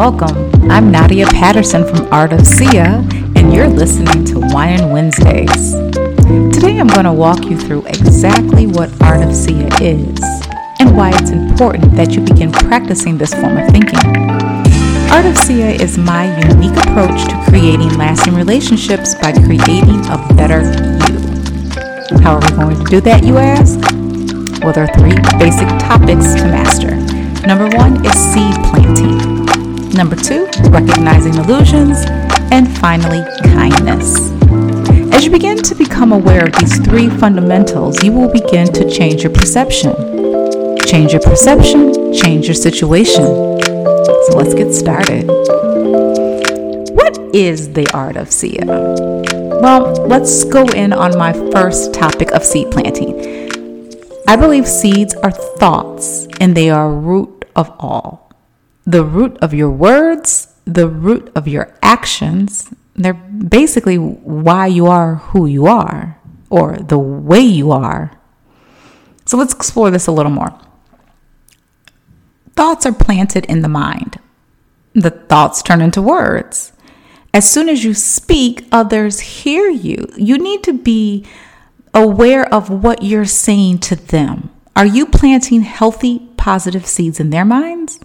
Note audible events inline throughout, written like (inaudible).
welcome. I'm Nadia Patterson from Art of Sia, and you're listening to Wine Wednesdays. Today I'm going to walk you through exactly what Art of Sia is and why it's important that you begin practicing this form of thinking. Art of Sia is my unique approach to creating lasting relationships by creating a better you. How are we going to do that, you ask? Well, there are three basic topics to master. Number one is seed planting. Number two, recognizing illusions. And finally, kindness. As you begin to become aware of these three fundamentals, you will begin to change your perception. Change your perception, change your situation. So let's get started. What is the art of Sia? Well, let's go in on my first topic of seed planting. I believe seeds are thoughts and they are root of all. The root of your words, the root of your actions, they're basically why you are who you are or the way you are. So let's explore this a little more. Thoughts are planted in the mind. The thoughts turn into words. As soon as you speak, others hear you. You need to be aware of what you're saying to them. Are you planting healthy, positive seeds in their minds?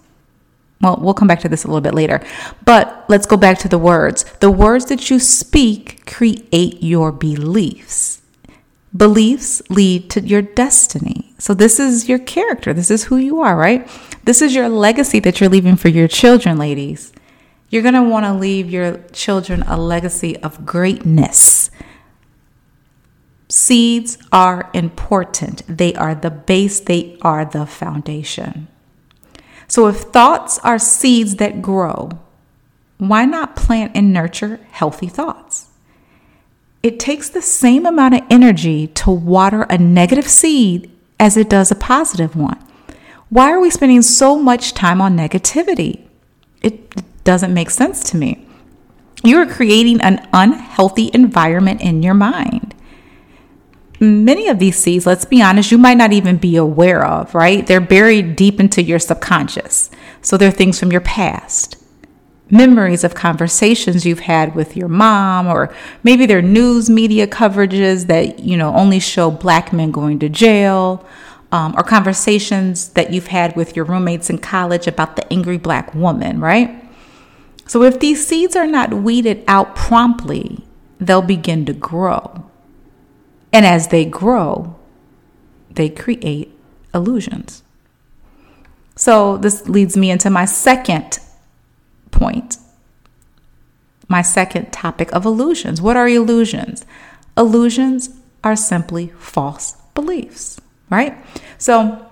Well, we'll come back to this a little bit later. But let's go back to the words. The words that you speak create your beliefs. Beliefs lead to your destiny. So, this is your character. This is who you are, right? This is your legacy that you're leaving for your children, ladies. You're going to want to leave your children a legacy of greatness. Seeds are important. They are the base, they are the foundation. So, if thoughts are seeds that grow, why not plant and nurture healthy thoughts? It takes the same amount of energy to water a negative seed as it does a positive one. Why are we spending so much time on negativity? It doesn't make sense to me. You're creating an unhealthy environment in your mind many of these seeds, let's be honest, you might not even be aware of, right? They're buried deep into your subconscious. So they're things from your past, memories of conversations you've had with your mom, or maybe they're news media coverages that, you know, only show black men going to jail. Um, or conversations that you've had with your roommates in college about the angry black woman, right? So, if these seeds are not weeded out promptly, they'll begin to grow. And as they grow, they create illusions. So, this leads me into my second point, my second topic of illusions. What are illusions? Illusions are simply false beliefs, right? So,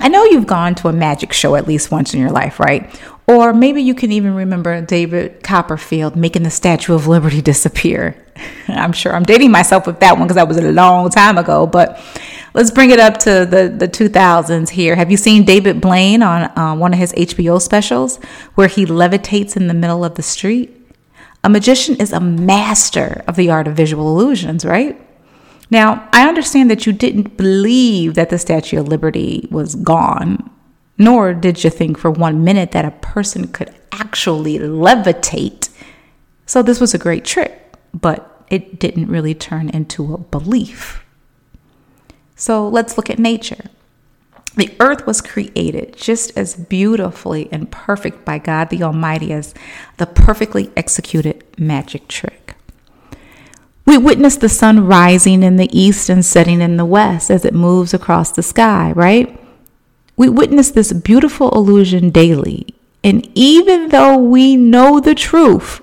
I know you've gone to a magic show at least once in your life, right? Or maybe you can even remember David Copperfield making the Statue of Liberty disappear. (laughs) I'm sure I'm dating myself with that one because that was a long time ago, but let's bring it up to the, the 2000s here. Have you seen David Blaine on uh, one of his HBO specials where he levitates in the middle of the street? A magician is a master of the art of visual illusions, right? Now, I understand that you didn't believe that the Statue of Liberty was gone, nor did you think for one minute that a person could actually levitate. So, this was a great trick, but it didn't really turn into a belief. So, let's look at nature. The earth was created just as beautifully and perfect by God the Almighty as the perfectly executed magic trick. We witness the sun rising in the east and setting in the west as it moves across the sky, right? We witness this beautiful illusion daily. And even though we know the truth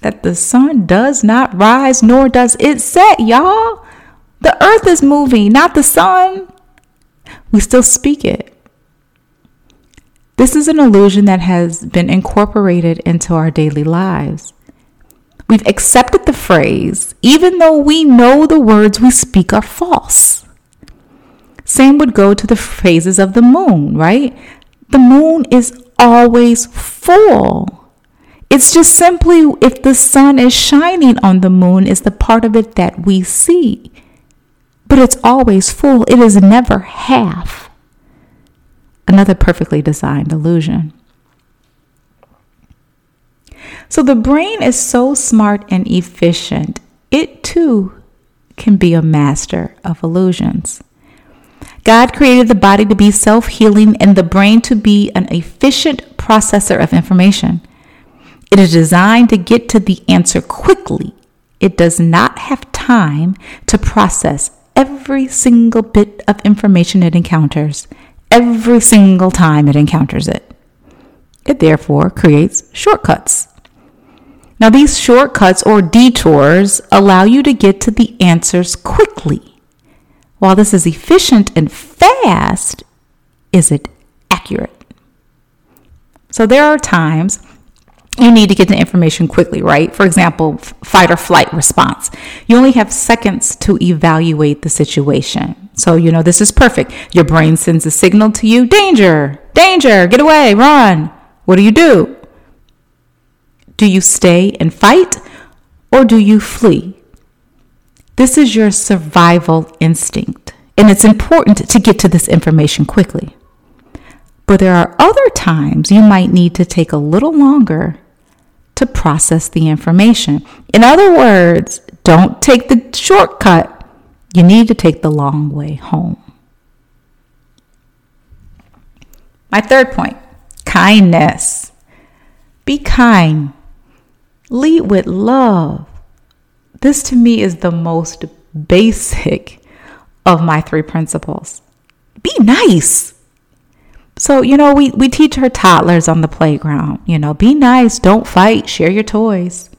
that the sun does not rise nor does it set, y'all, the earth is moving, not the sun. We still speak it. This is an illusion that has been incorporated into our daily lives. We've accepted the phrase, even though we know the words we speak are false. Same would go to the phases of the moon, right? The moon is always full. It's just simply if the sun is shining on the moon, is the part of it that we see. But it's always full, it is never half. Another perfectly designed illusion. So the brain is so smart and efficient, it too can be a master of illusions. God created the body to be self healing and the brain to be an efficient processor of information. It is designed to get to the answer quickly. It does not have time to process every single bit of information it encounters, every single time it encounters it. It therefore creates shortcuts. Now, these shortcuts or detours allow you to get to the answers quickly. While this is efficient and fast, is it accurate? So, there are times you need to get the information quickly, right? For example, fight or flight response. You only have seconds to evaluate the situation. So, you know, this is perfect. Your brain sends a signal to you danger, danger, get away, run. What do you do? Do you stay and fight or do you flee? This is your survival instinct, and it's important to get to this information quickly. But there are other times you might need to take a little longer to process the information. In other words, don't take the shortcut. You need to take the long way home. My third point kindness. Be kind. Lead with love. This to me is the most basic of my three principles. Be nice. So, you know, we, we teach our toddlers on the playground, you know, be nice, don't fight, share your toys.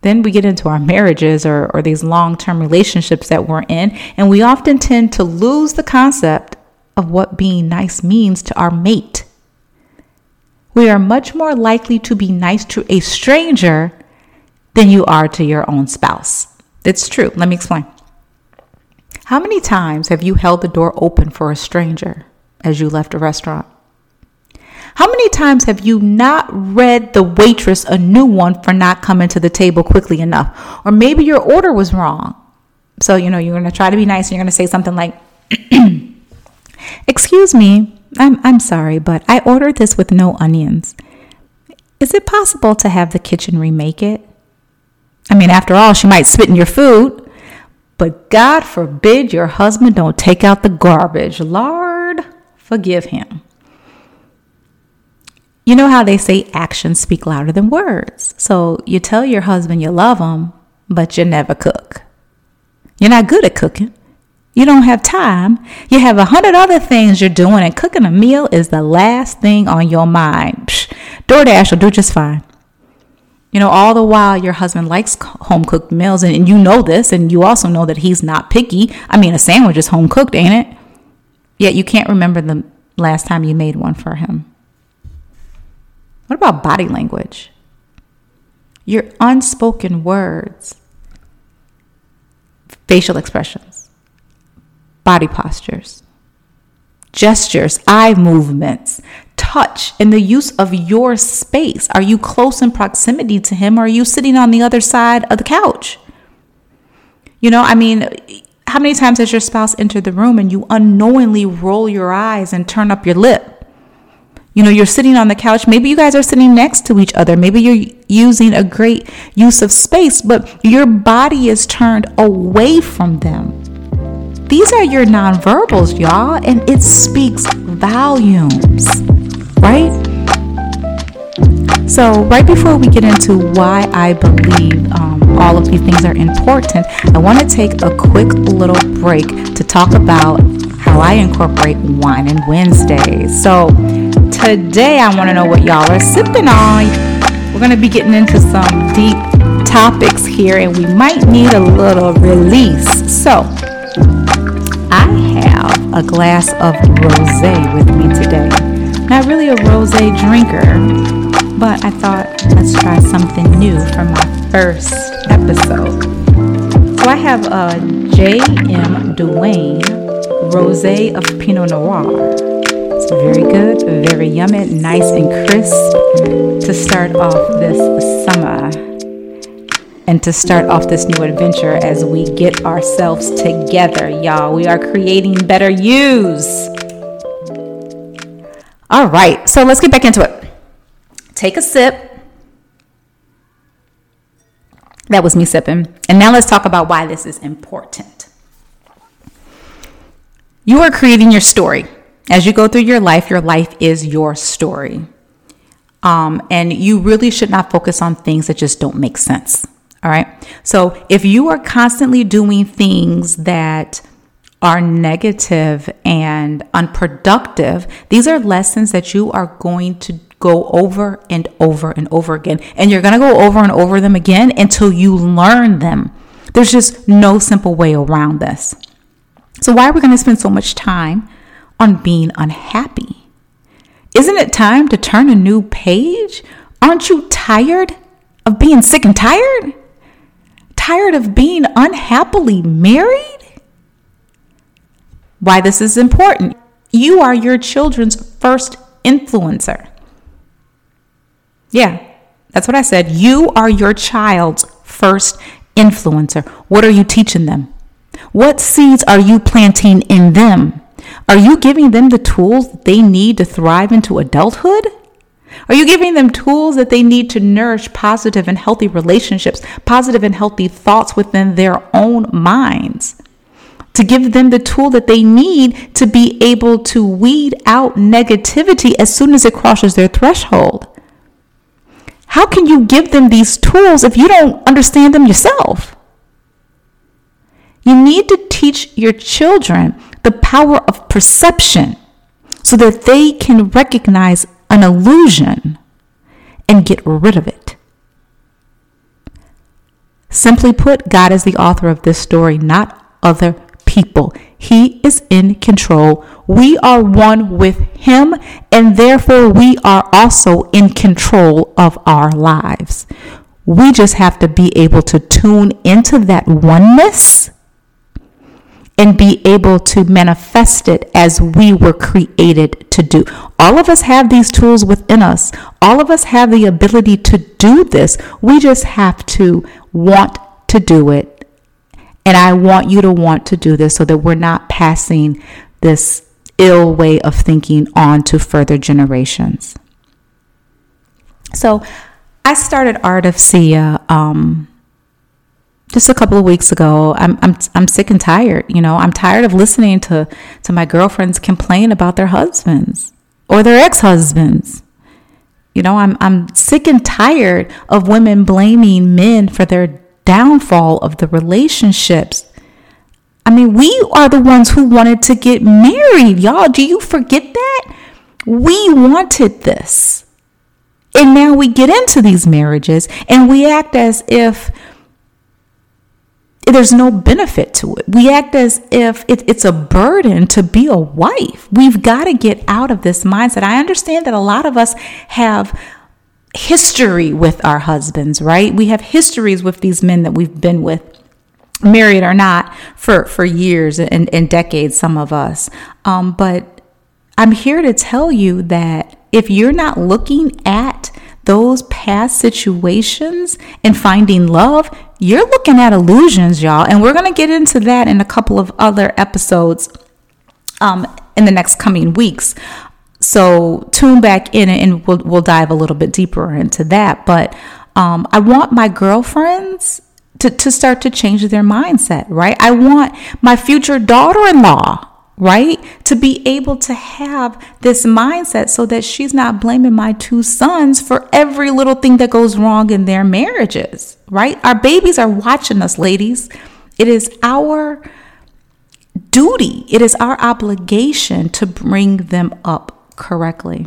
Then we get into our marriages or, or these long term relationships that we're in, and we often tend to lose the concept of what being nice means to our mate. We are much more likely to be nice to a stranger than you are to your own spouse. It's true. Let me explain. How many times have you held the door open for a stranger? as you left a restaurant? How many times have you not read the waitress a new one for not coming to the table quickly enough? Or maybe your order was wrong. So, you know, you're going to try to be nice and you're going to say something like, (clears throat) Excuse me, I'm, I'm sorry, but I ordered this with no onions. Is it possible to have the kitchen remake it? I mean, after all, she might spit in your food, but God forbid your husband don't take out the garbage. Lord, forgive him. You know how they say actions speak louder than words. So you tell your husband you love him, but you never cook. You're not good at cooking. You don't have time. You have a hundred other things you're doing, and cooking a meal is the last thing on your mind. Psh, DoorDash will do just fine. You know, all the while your husband likes home cooked meals, and, you know this, and you also know that he's not picky. I mean, a sandwich is home cooked, ain't it? Yet you can't remember the last time you made one for him. What about body language? Your unspoken words, facial expressions, body postures, gestures, eye movements, touch, and the use of your space. Are you close in proximity to him or are you sitting on the other side of the couch? You know, I mean, how many times has your spouse entered the room and you unknowingly roll your eyes and turn up your lip? You know, you're sitting on the couch. Maybe you guys are sitting next to each other. Maybe you're using a great use of space, but your body is turned away from them. These are your nonverbals, y'all, and it speaks volumes, right? So, right before we get into why I believe um, all of these things are important, I want to take a quick little break to talk about how I incorporate wine and Wednesdays. So, today I want to know what y'all are sipping on. We're going to be getting into some deep topics here, and we might need a little release. So, I have a glass of rose with me today. Not really a rose drinker but I thought let's try something new for my first episode. So I have a J.M. Duane Rosé of Pinot Noir. It's very good, very yummy, nice and crisp to start off this summer and to start off this new adventure as we get ourselves together, y'all. We are creating better yous. All right, so let's get back into it. Take a sip. That was me sipping. And now let's talk about why this is important. You are creating your story. As you go through your life, your life is your story. Um, and you really should not focus on things that just don't make sense. All right. So if you are constantly doing things that are negative and unproductive, these are lessons that you are going to go over and over and over again. And you're going to go over and over them again until you learn them. There's just no simple way around this. So, why are we going to spend so much time on being unhappy? Isn't it time to turn a new page? Aren't you tired of being sick and tired? Tired of being unhappily married? Why this is important. You are your children's first influencer. Yeah, that's what I said. You are your child's first influencer. What are you teaching them? What seeds are you planting in them? Are you giving them the tools that they need to thrive into adulthood? Are you giving them tools that they need to nourish positive and healthy relationships, positive and healthy thoughts within their own minds? To give them the tool that they need to be able to weed out negativity as soon as it crosses their threshold. How can you give them these tools if you don't understand them yourself? You need to teach your children the power of perception so that they can recognize an illusion and get rid of it. Simply put, God is the author of this story, not other people. He is in control. We are one with Him, and therefore we are also in control of our lives. We just have to be able to tune into that oneness and be able to manifest it as we were created to do. All of us have these tools within us. All of us have the ability to do this. We just have to want to do it and I want you to want to do this so that we're not passing this ill way of thinking on to further generations. So I started Art of Sia um, just a couple of weeks ago. I'm, I'm, I'm sick and tired. You know, I'm tired of listening to, to my girlfriends complain about their husbands or their ex husbands. You know, I'm, I'm sick and tired of women blaming men for their downfall of the relationships. I mean, we are the ones who wanted to get married, y'all. Do you forget that? We wanted this. And now we get into these marriages and we act as if there's no benefit to it. We act as if it, it's a burden to be a wife. We've got to get out of this mindset. I understand that a lot of us have history with our husbands, right? We have histories with these men that we've been with married or not for for years and, and decades some of us. Um, but i'm here to tell you that if you're not looking at those past situations and finding love you're looking at illusions y'all. And we're going to get into that in a couple of other episodes um, in the next coming weeks so tune back in and we'll, we'll dive a little bit deeper into that. But um, I want my girlfriends to, to start to change their mindset, right? I want my future daughter in law, right, to be able to have this mindset so that she's not blaming my two sons for every little thing that goes wrong in their marriages, right? Our babies are watching us, ladies. It is our duty, it is our obligation to bring them up correctly.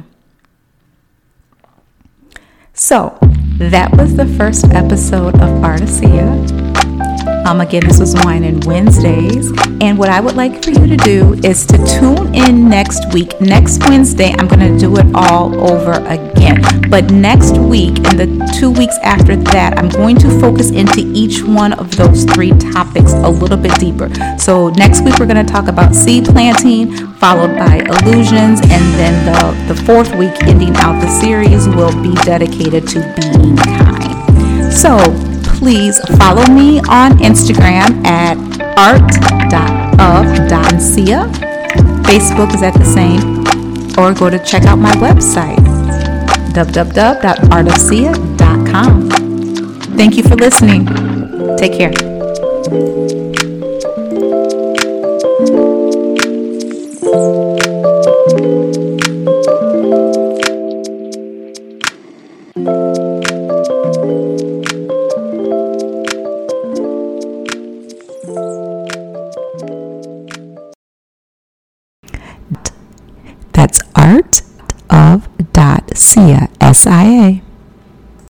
So, that was the first episode of Art of Sia. Um, again, this was Wine and Wednesdays. And what I would like for you to do is to tune in next week. Next Wednesday, I'm going to do it all over again. But next week and the two weeks after that, I'm going to focus into each one of those three topics a little bit deeper. So next week, we're going to talk about seed planting, followed by illusions. And then the, the fourth week, ending out the series, will be dedicated to being kind. So, please follow me on Instagram at art.of.sia. Facebook is at the same, or go to check out my website, www.artofsia.com. Thank you for listening. Take care.